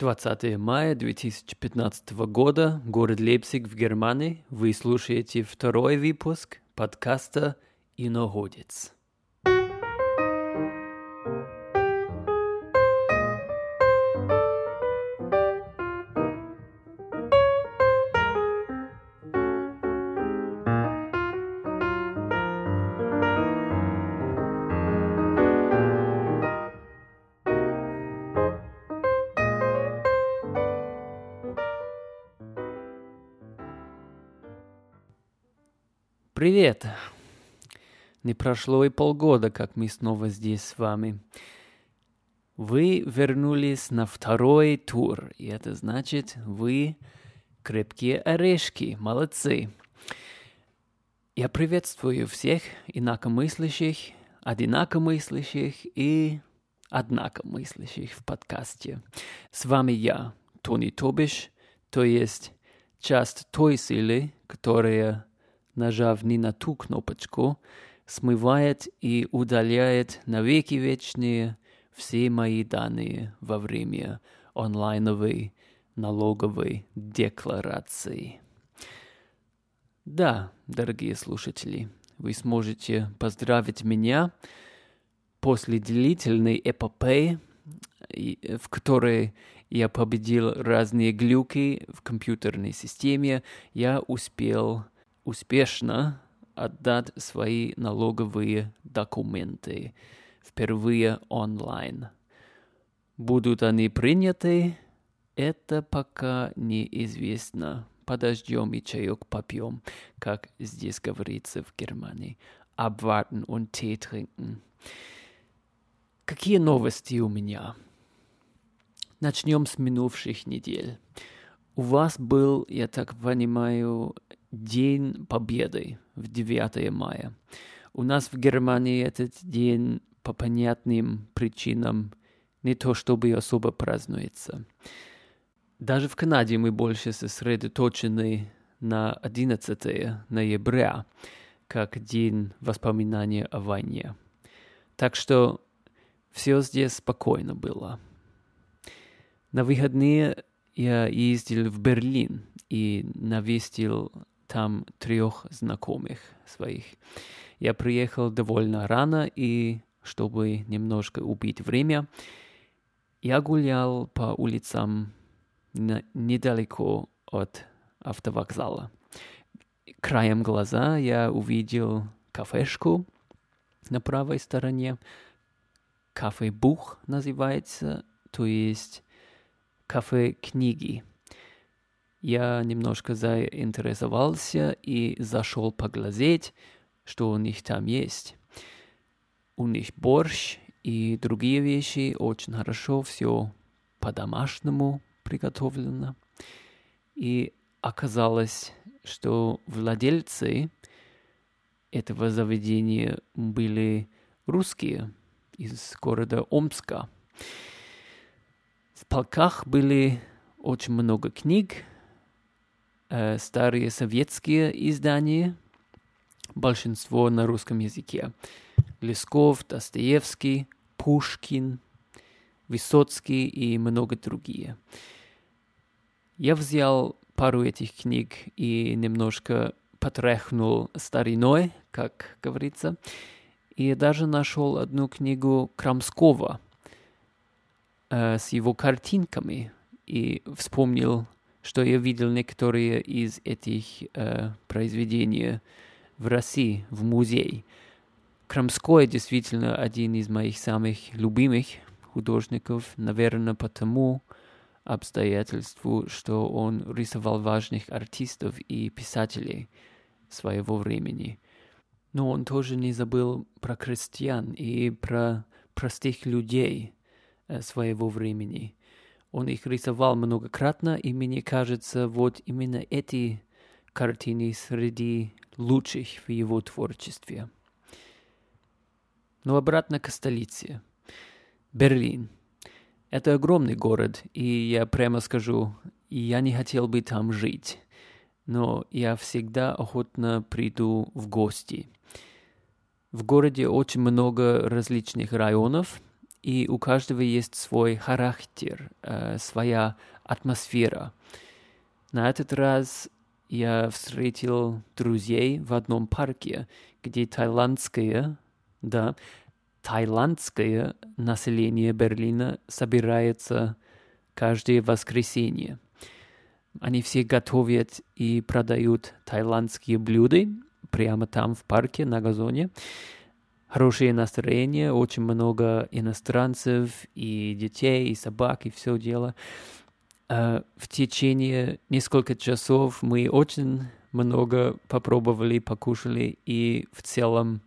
20 мая 2015 года, город Лейпциг в Германии. Вы слушаете второй выпуск подкаста «Иногодец». Привет! Не прошло и полгода, как мы снова здесь с вами. Вы вернулись на второй тур, и это значит, вы крепкие орешки, молодцы. Я приветствую всех инакомыслящих, одинакомыслящих и однакомыслящих в подкасте. С вами я, Тони Тобиш, то есть часть той силы, которая нажав не на ту кнопочку, смывает и удаляет навеки вечные все мои данные во время онлайновой налоговой декларации. Да, дорогие слушатели, вы сможете поздравить меня после длительной эпопеи, в которой я победил разные глюки в компьютерной системе, я успел успешно отдать свои налоговые документы впервые онлайн. Будут они приняты, это пока неизвестно. Подождем и чаек попьем, как здесь говорится в Германии. Abwarten und Tee trinken. Какие новости у меня? Начнем с минувших недель. У вас был, я так понимаю, День Победы в 9 мая. У нас в Германии этот день по понятным причинам не то чтобы особо празднуется. Даже в Канаде мы больше сосредоточены на 11 ноября, как день воспоминания о войне. Так что все здесь спокойно было. На выходные я ездил в Берлин и навестил там трех знакомых своих. Я приехал довольно рано, и чтобы немножко убить время, я гулял по улицам недалеко от автовокзала. Краем глаза я увидел кафешку на правой стороне. Кафе Бух называется, то есть кафе книги я немножко заинтересовался и зашел поглазеть, что у них там есть. У них борщ и другие вещи очень хорошо, все по-домашнему приготовлено. И оказалось, что владельцы этого заведения были русские из города Омска. В полках были очень много книг, э, старые советские издания, большинство на русском языке. Лесков, Достоевский, Пушкин, Высоцкий и много другие. Я взял пару этих книг и немножко потряхнул стариной, как говорится, и даже нашел одну книгу Крамского э, с его картинками и вспомнил что я видел некоторые из этих э, произведений в России, в музее. Крамской действительно один из моих самых любимых художников, наверное, потому обстоятельству, что он рисовал важных артистов и писателей своего времени. Но он тоже не забыл про крестьян и про простых людей э, своего времени – он их рисовал многократно, и мне кажется, вот именно эти картины среди лучших в его творчестве. Но обратно к столице. Берлин. Это огромный город, и я прямо скажу, я не хотел бы там жить. Но я всегда охотно приду в гости. В городе очень много различных районов, и у каждого есть свой характер, э, своя атмосфера. На этот раз я встретил друзей в одном парке, где таиландское, да, таиландское население Берлина собирается каждое воскресенье. Они все готовят и продают таиландские блюда прямо там в парке на газоне. Хорошее настроение, очень много иностранцев и детей, и собак, и все дело. Uh, в течение нескольких часов мы очень много попробовали, покушали и в целом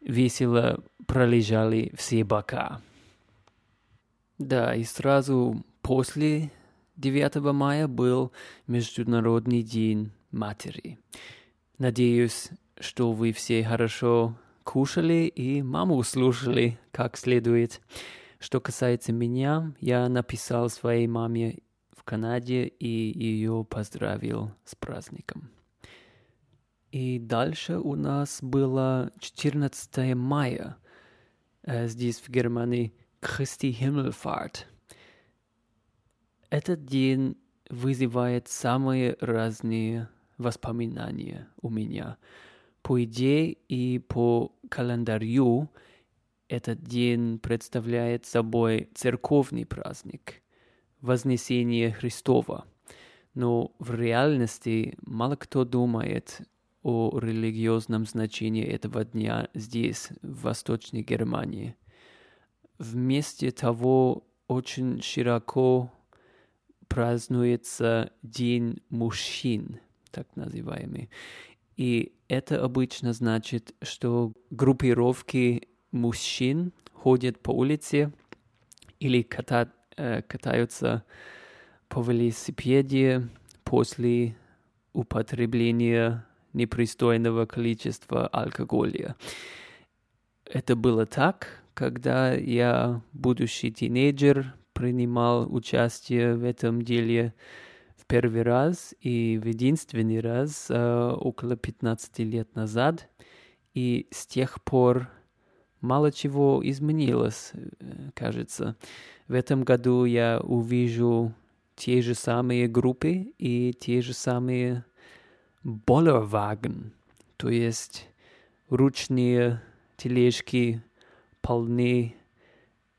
весело пролежали все бока. Да, и сразу после 9 мая был Международный день матери. Надеюсь, что вы все хорошо кушали и маму слушали как следует. Что касается меня, я написал своей маме в Канаде и ее поздравил с праздником. И дальше у нас было 14 мая, э, здесь в Германии, Christi Himmelfahrt – этот день вызывает самые разные воспоминания у меня. По идее и по календарю этот день представляет собой церковный праздник, Вознесение Христова. Но в реальности мало кто думает о религиозном значении этого дня здесь, в Восточной Германии. Вместо того очень широко празднуется День мужчин, так называемый. И это обычно значит, что группировки мужчин ходят по улице или ката, э, катаются по велосипеде после употребления непристойного количества алкоголя. Это было так, когда я, будущий тинейджер, принимал участие в этом деле первый раз и в единственный раз э, около 15 лет назад. И с тех пор мало чего изменилось, э, кажется. В этом году я увижу те же самые группы и те же самые Bollerwagen, то есть ручные тележки полны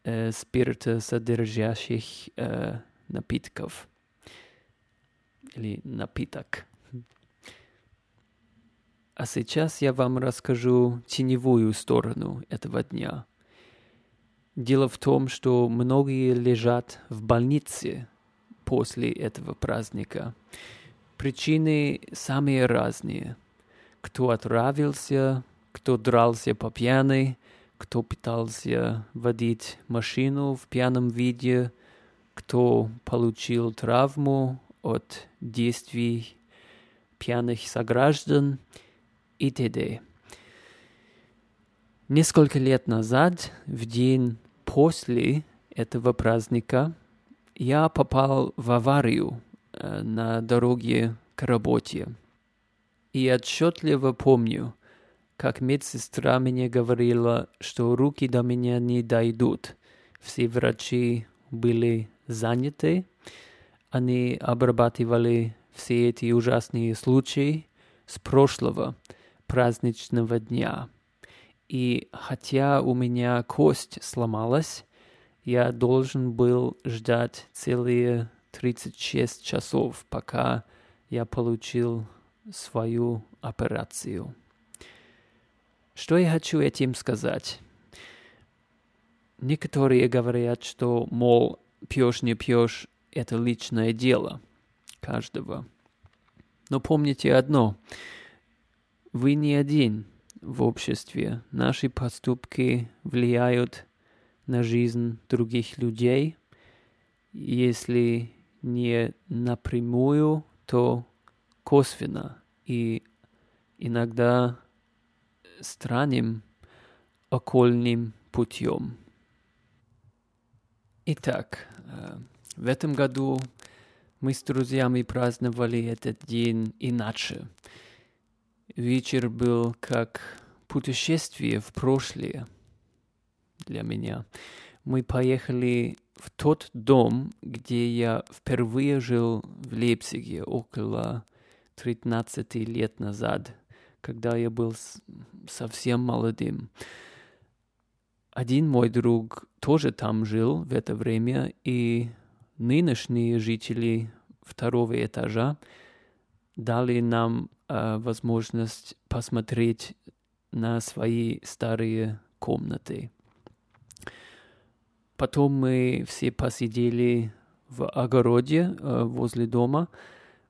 э, спиртосодержащих э, напитков или напиток. А сейчас я вам расскажу теневую сторону этого дня. Дело в том, что многие лежат в больнице после этого праздника. Причины самые разные. Кто отравился, кто дрался по пьяной, кто пытался водить машину в пьяном виде, кто получил травму от действий пьяных сограждан и т.д. Несколько лет назад, в день после этого праздника, я попал в аварию э, на дороге к работе. И отчетливо помню, как медсестра мне говорила, что руки до меня не дойдут. Все врачи были заняты, они обрабатывали все эти ужасные случаи с прошлого праздничного дня. И хотя у меня кость сломалась, я должен был ждать целые 36 часов, пока я получил свою операцию. Что я хочу этим сказать? Некоторые говорят, что, мол, пьешь, не пьешь, это личное дело каждого. Но помните одно. Вы не один в обществе. Наши поступки влияют на жизнь других людей. Если не напрямую, то косвенно. И иногда странным окольным путем. Итак, э, в этом году мы с друзьями праздновали этот день иначе. Вечер был как путешествие в прошлое для меня. мы поехали в тот дом, где я впервые жил в Лейпциге около 13 лет назад, когда я был совсем молодым. Один мой друг тоже там жил в это время, и нынешние жители второго этажа дали нам э, возможность посмотреть на свои старые комнаты. Потом мы все посидели в огороде э, возле дома.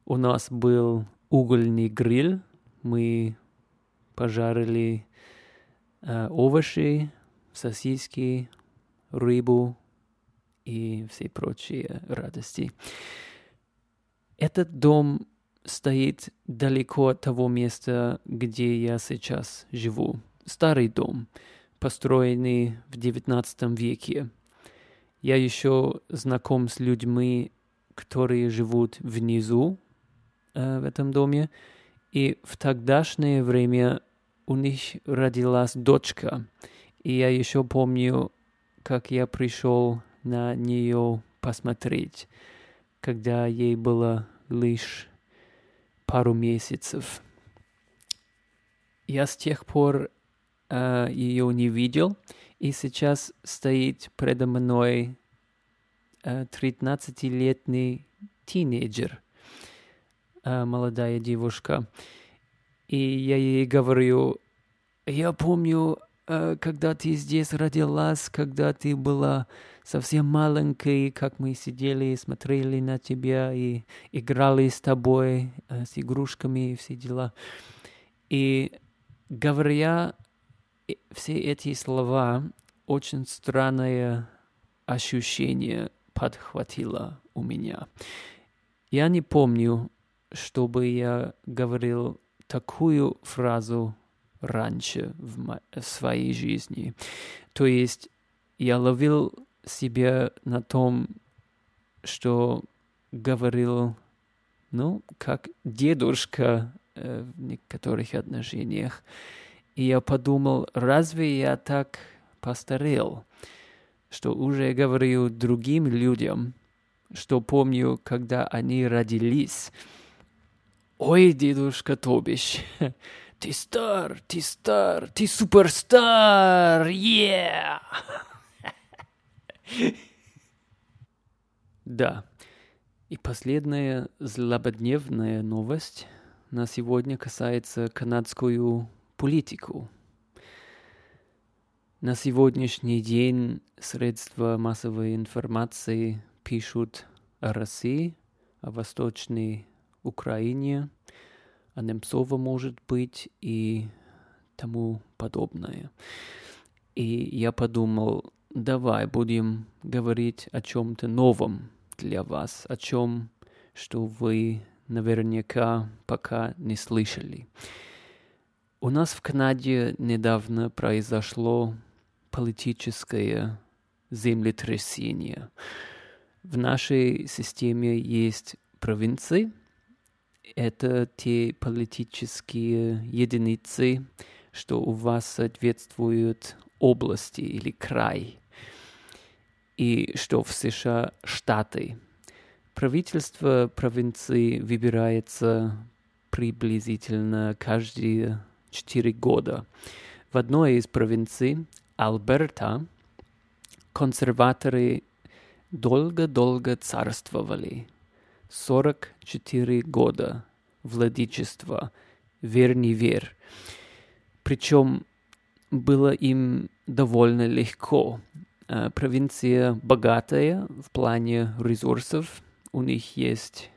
У нас был угольный гриль. Мы пожарили э, овощи, сосиски, рыбу и все прочие радости. Этот дом стоит далеко от того места, где я сейчас живу. Старый дом, построенный в XIX веке. Я еще знаком с людьми, которые живут внизу э, в этом доме, и в тогдашнее время у них родилась дочка, и я еще помню, как я пришел на нее посмотреть, когда ей было лишь пару месяцев. Я с тех пор э, ее не видел, и сейчас стоит предо мной э, 13-летний тинейджер, э, молодая девушка. И я ей говорю, я помню, э, когда ты здесь родилась, когда ты была совсем маленькой, как мы сидели и смотрели на тебя и играли с тобой, э, с игрушками и все дела. И говоря все эти слова очень странное ощущение подхватило у меня. Я не помню, чтобы я говорил такую фразу раньше в, в своей жизни. То есть я ловил себя на том, что говорил, ну, как дедушка э, в некоторых отношениях. И я подумал, разве я так постарел, что уже говорю другим людям, что помню, когда они родились. Ой, дедушка Тобиш, ты стар, ты стар, ты суперстар, yeah! Да. И последняя злободневная новость на сегодня касается канадскую политику. На сегодняшний день средства массовой информации пишут о России, о Восточной Украине, о Немцово, может быть, и тому подобное. И я подумал, давай будем говорить о чем-то новом для вас, о чем, что вы наверняка пока не слышали. У нас в Канаде недавно произошло политическое землетрясение. В нашей системе есть провинции. Это те политические единицы, что у вас соответствуют области или край. И что в США штаты. Правительство провинции выбирается приблизительно каждые четыре года. В одной из провинций, Альберта, консерваторы долго-долго царствовали. 44 года владычества, верни вер. Причем было им довольно легко. Э, провинция богатая в плане ресурсов. У них есть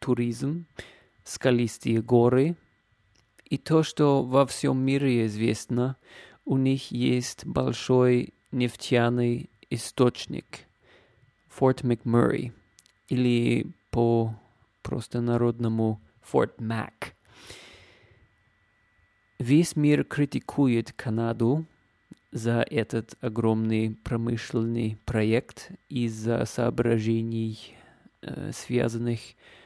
туризм, скалистые горы – и то, что во всем мире известно, у них есть большой нефтяный источник Форт Макмурray или по простонародному Форт Мак. Весь мир критикует Канаду за этот огромный промышленный проект из-за соображений, э, связанных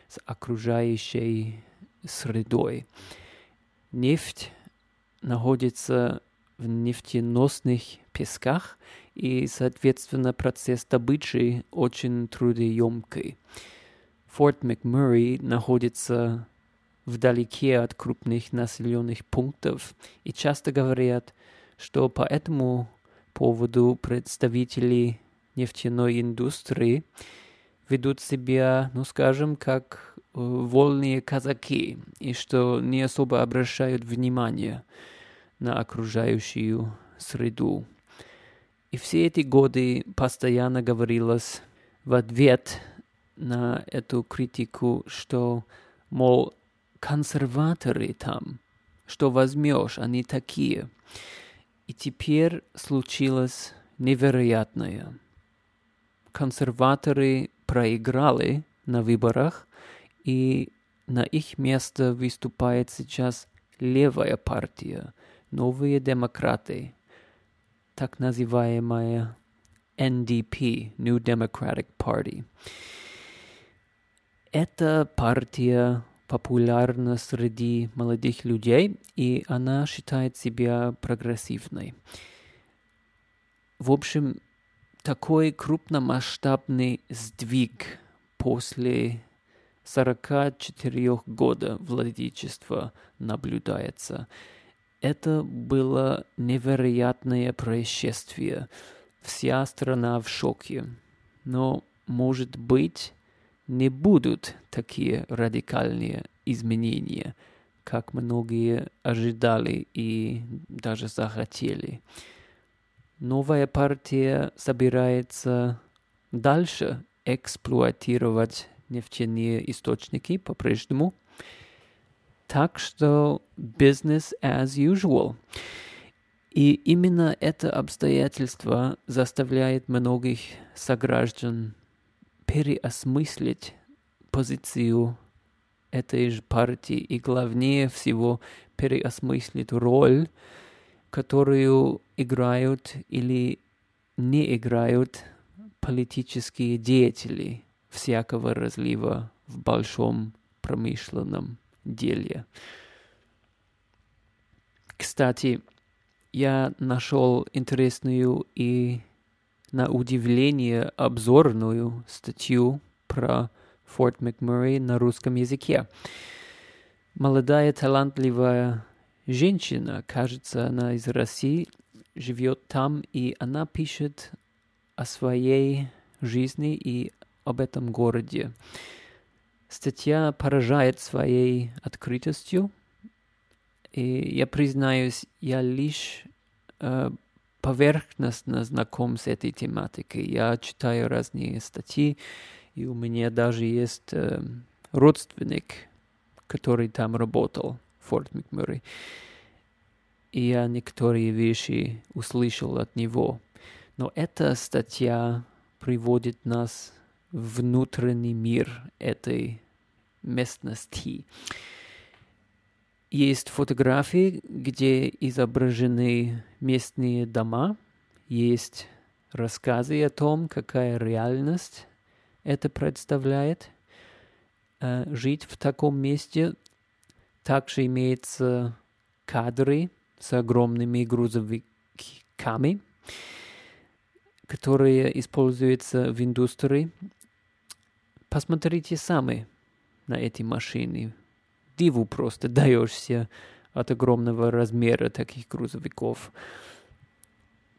с окружающей средой. Нефть находится в нефтеносных песках, и, соответственно, процесс добычи очень трудоемкий. Форт МcMurray находится вдалеке от крупных населенных пунктов, и часто говорят, что по этому поводу представители нефтяной индустрии ведут себя, ну скажем, как э, вольные казаки, и что не особо обращают внимание на окружающую среду. И все эти годы постоянно говорилось в ответ на эту критику, что, мол, консерваторы там, что возьмешь, они такие. И теперь случилось невероятное. Консерваторы проиграли на выборах, и на их место выступает сейчас левая партия, новые демократы, так называемая NDP, New Democratic Party. Эта партия популярна среди молодых людей, и она считает себя прогрессивной. В общем, такой крупномасштабный сдвиг после 44 года владычества наблюдается. Это было невероятное происшествие. Вся страна в шоке. Но, может быть, не будут такие радикальные изменения, как многие ожидали и даже захотели. Новая партия собирается дальше эксплуатировать нефтяные источники по-прежнему. Так что business as usual. И именно это обстоятельство заставляет многих сограждан переосмыслить позицию этой же партии и главнее всего переосмыслить роль, которую играют или не играют политические деятели всякого разлива в большом промышленном деле. Кстати, я нашел интересную и на удивление обзорную статью про Форт МcMurray на русском языке. Молодая талантливая женщина, кажется, она из России, живет там, и она пишет о своей жизни и об этом городе. Статья поражает своей открытостью, и я признаюсь, я лишь э, поверхностно знаком с этой тематикой. Я читаю разные статьи, и у меня даже есть э, родственник, который там работал, Форт Макмюррей. И я некоторые вещи услышал от него. Но эта статья приводит нас в внутренний мир этой местности. Есть фотографии, где изображены местные дома, есть рассказы о том, какая реальность это представляет. Э, жить в таком месте также имеются кадры с огромными грузовиками, которые используются в индустрии. Посмотрите сами на эти машины диву просто даешься от огромного размера таких грузовиков.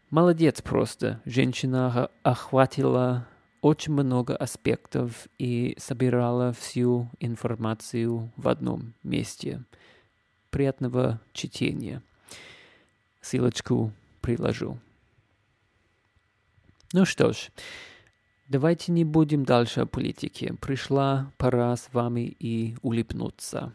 Молодец просто. Женщина охватила очень много аспектов и собирала всю информацию в одном месте. Приятного чтения. Ссылочку приложу. Ну что ж, Давайте не будем дальше о политике. Пришла пора с вами и улыбнуться.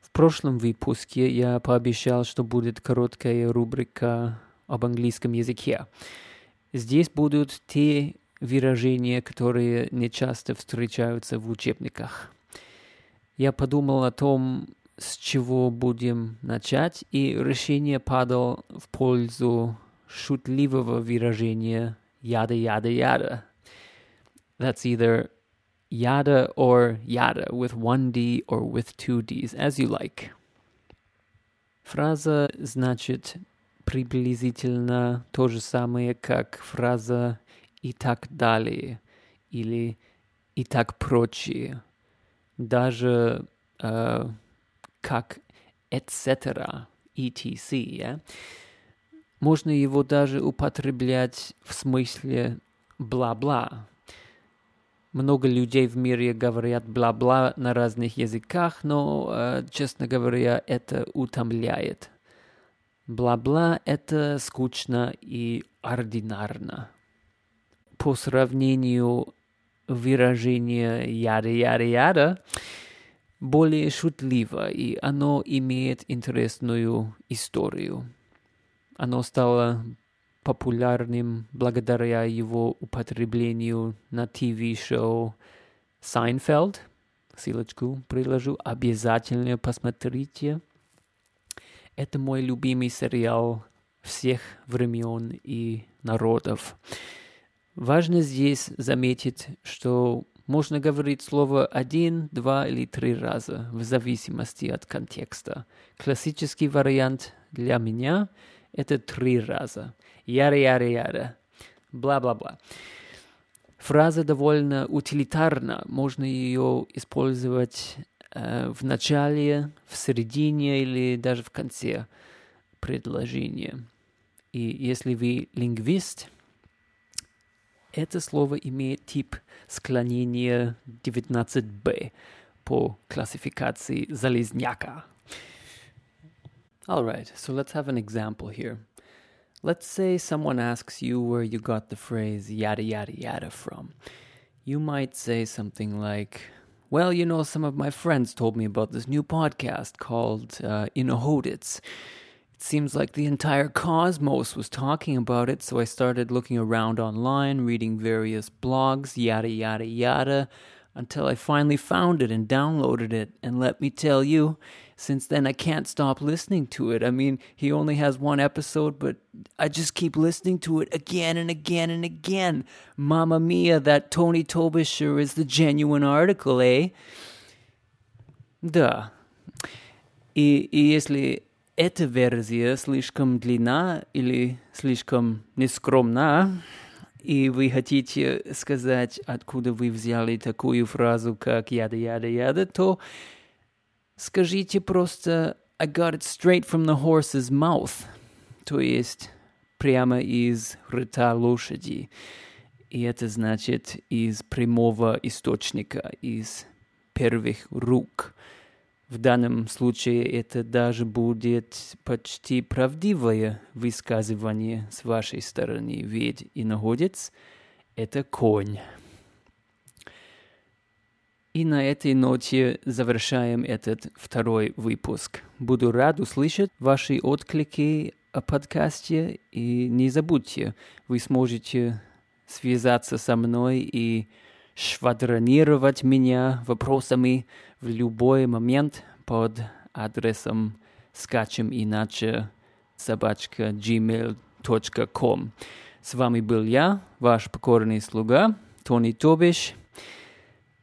В прошлом выпуске я пообещал, что будет короткая рубрика об английском языке. Здесь будут те выражения, которые не часто встречаются в учебниках. Я подумал о том, с чего будем начать, и решение падало в пользу шутливого выражения «яда-яда-яда», that's either yada or yada with one D or with two Ds, as you like. Фраза значит приблизительно то же самое, как фраза «и так далее» или «и так прочее». Даже э, как etc., etc., yeah? можно его даже употреблять в смысле бла-бла. Много людей в мире говорят бла-бла на разных языках, но, э, честно говоря, это утомляет. Бла-бла — это скучно и ординарно. По сравнению выражение яда-яда-яда более шутливо, и оно имеет интересную историю. Оно стало популярным благодаря его употреблению на ТВ-шоу «Seinfeld». Ссылочку приложу. Обязательно посмотрите. Это мой любимый сериал всех времен и народов. Важно здесь заметить, что можно говорить слово один, два или три раза, в зависимости от контекста. Классический вариант для меня – это три раза. Яра-яра-яра. Бла-бла-бла. Фраза довольно утилитарна. Можно ее использовать э, в начале, в середине или даже в конце предложения. И если вы лингвист, это слово имеет тип склонения 19b по классификации Залезняка. All right, so let's have an example here. Let's say someone asks you where you got the phrase yada yada yada from. You might say something like, Well, you know, some of my friends told me about this new podcast called uh, Inahodits. It seems like the entire cosmos was talking about it, so I started looking around online, reading various blogs, yada yada yada, until I finally found it and downloaded it. And let me tell you, since then I can't stop listening to it. I mean, he only has one episode, but I just keep listening to it again and again and again. Mamma mia, that Tony Tobish sure is the genuine article, eh? Да. И, и если эта версия слишком длинна или слишком нескромна, и вы хотите сказать, откуда вы взяли такую фразу, как «яда-яда-яда», то Скажите просто I got it straight from the horse's mouth. То есть прямо из рта лошади. И это значит из прямого источника, из первых рук. В данном случае это даже будет почти правдивое высказывание с вашей стороны, ведь иноходец — это конь. И на этой ноте завершаем этот второй выпуск. Буду рад услышать ваши отклики о подкасте. И не забудьте, вы сможете связаться со мной и швадронировать меня вопросами в любой момент под адресом скачем иначе собачка gmail.com. С вами был я, ваш покорный слуга, Тони Тобиш –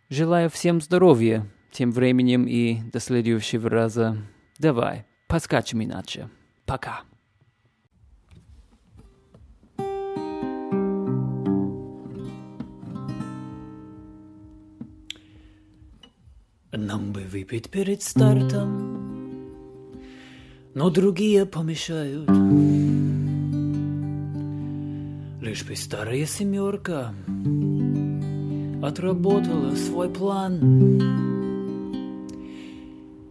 Желаю всем здоровья, тем временем и до следующего раза. Давай, поскачем иначе. Пока. Нам бы выпить перед стартом, но другие помешают. Лишь бы старая семерка отработала свой план.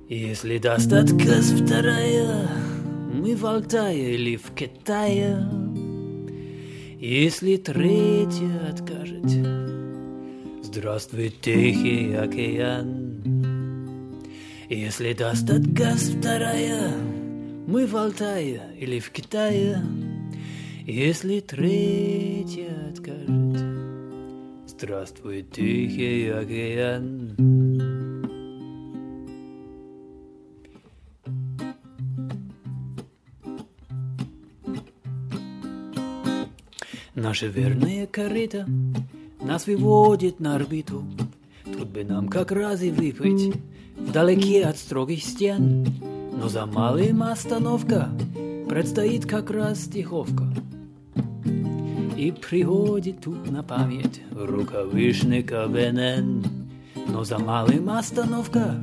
Если даст отказ вторая, мы в Алтае или в Китае. Если третья откажет, здравствуй, Тихий океан. Если даст отказ вторая, мы в Алтае или в Китае. Если третья откажет, Здравствуй, Тихий океан. Наша верная корыта нас выводит на орбиту. Тут бы нам как раз и выпить вдалеке от строгих стен. Но за малым остановка предстоит как раз стиховка. И приходит тут на память рукавишника ВНН. Но за малым остановка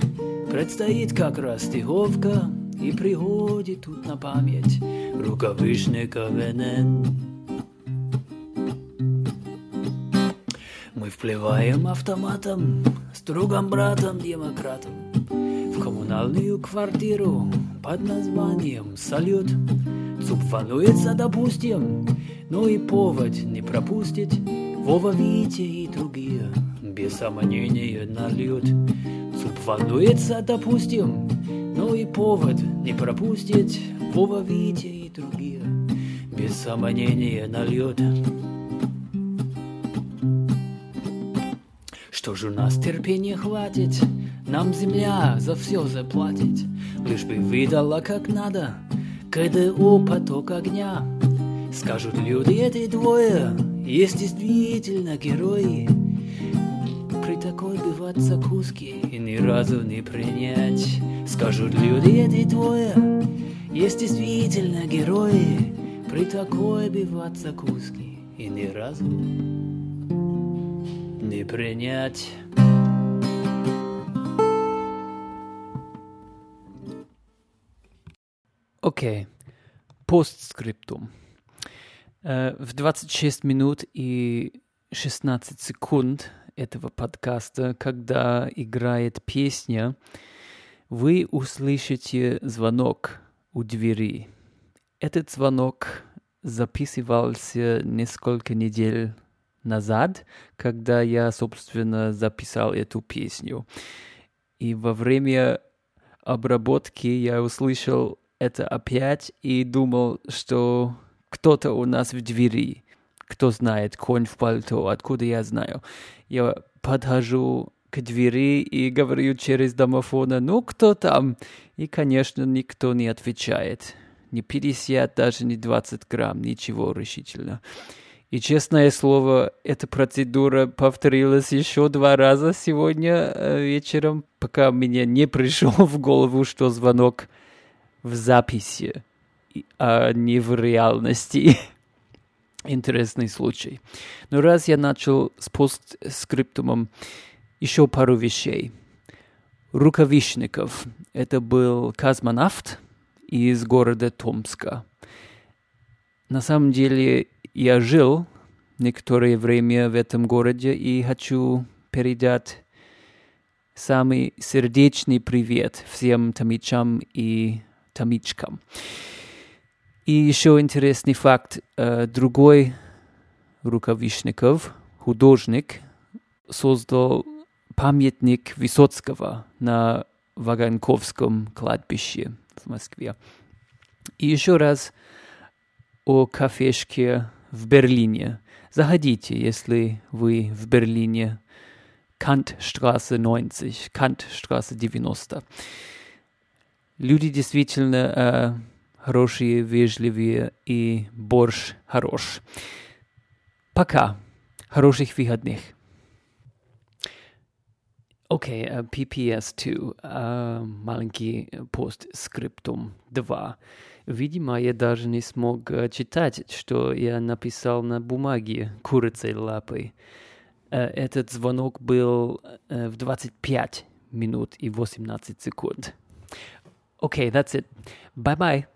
предстоит как раз стиховка. И приходит тут на память рукавишника ВНН. Мы вплываем автоматом с другом братом демократом коммунальную квартиру под названием «Салют». Цуп волнуется, допустим, но и повод не пропустит. Вова, Витя и другие без сомнения нальют. Цуп волнуется, допустим, но и повод не пропустит. Вова, Витя и другие без сомнения нальют. Что же у нас терпения хватит? Нам земля за все заплатит, Лишь бы выдала как надо КДУ поток огня. Скажут люди, эти двое Есть действительно герои. При такой бывать закуски И ни разу не принять. Скажут люди, эти двое Есть действительно герои. При такой бывать закуски И ни разу не принять. Окей. Постскриптум. Uh, в 26 минут и 16 секунд этого подкаста, когда играет песня, вы услышите звонок у двери. Этот звонок записывался несколько недель назад, когда я, собственно, записал эту песню. И во время обработки я услышал это опять и думал, что кто-то у нас в двери. Кто знает, конь в пальто, откуда я знаю. Я подхожу к двери и говорю через домофон, ну, кто там? И, конечно, никто не отвечает. Не 50, даже не 20 грамм, ничего решительно. И, честное слово, эта процедура повторилась еще два раза сегодня э, вечером, пока мне не пришло в голову, что звонок в записи, а не в реальности. Интересный случай. Но раз я начал с постскриптумом, еще пару вещей. Рукавишников. Это был космонавт из города Томска. На самом деле я жил некоторое время в этом городе и хочу передать самый сердечный привет всем тамичам и тамичкам. И еще интересный факт. Э, другой Рукавишников, художник, создал памятник Высоцкого на Ваганковском кладбище в Москве. И еще раз о кафешке в Берлине. Заходите, если вы в Берлине. Kantstraße 90, Kantstraße 90. Люди действительно э, хорошие, вежливые и борщ хорош. Пока. Хороших выходных. Окей, okay, uh, PPS2, uh, маленький постскриптум 2. Видимо, я даже не смог uh, читать, что я написал на бумаге курицей лапой. Uh, этот звонок был uh, в 25 минут и 18 секунд. Окей, okay, that's it. Bye-bye.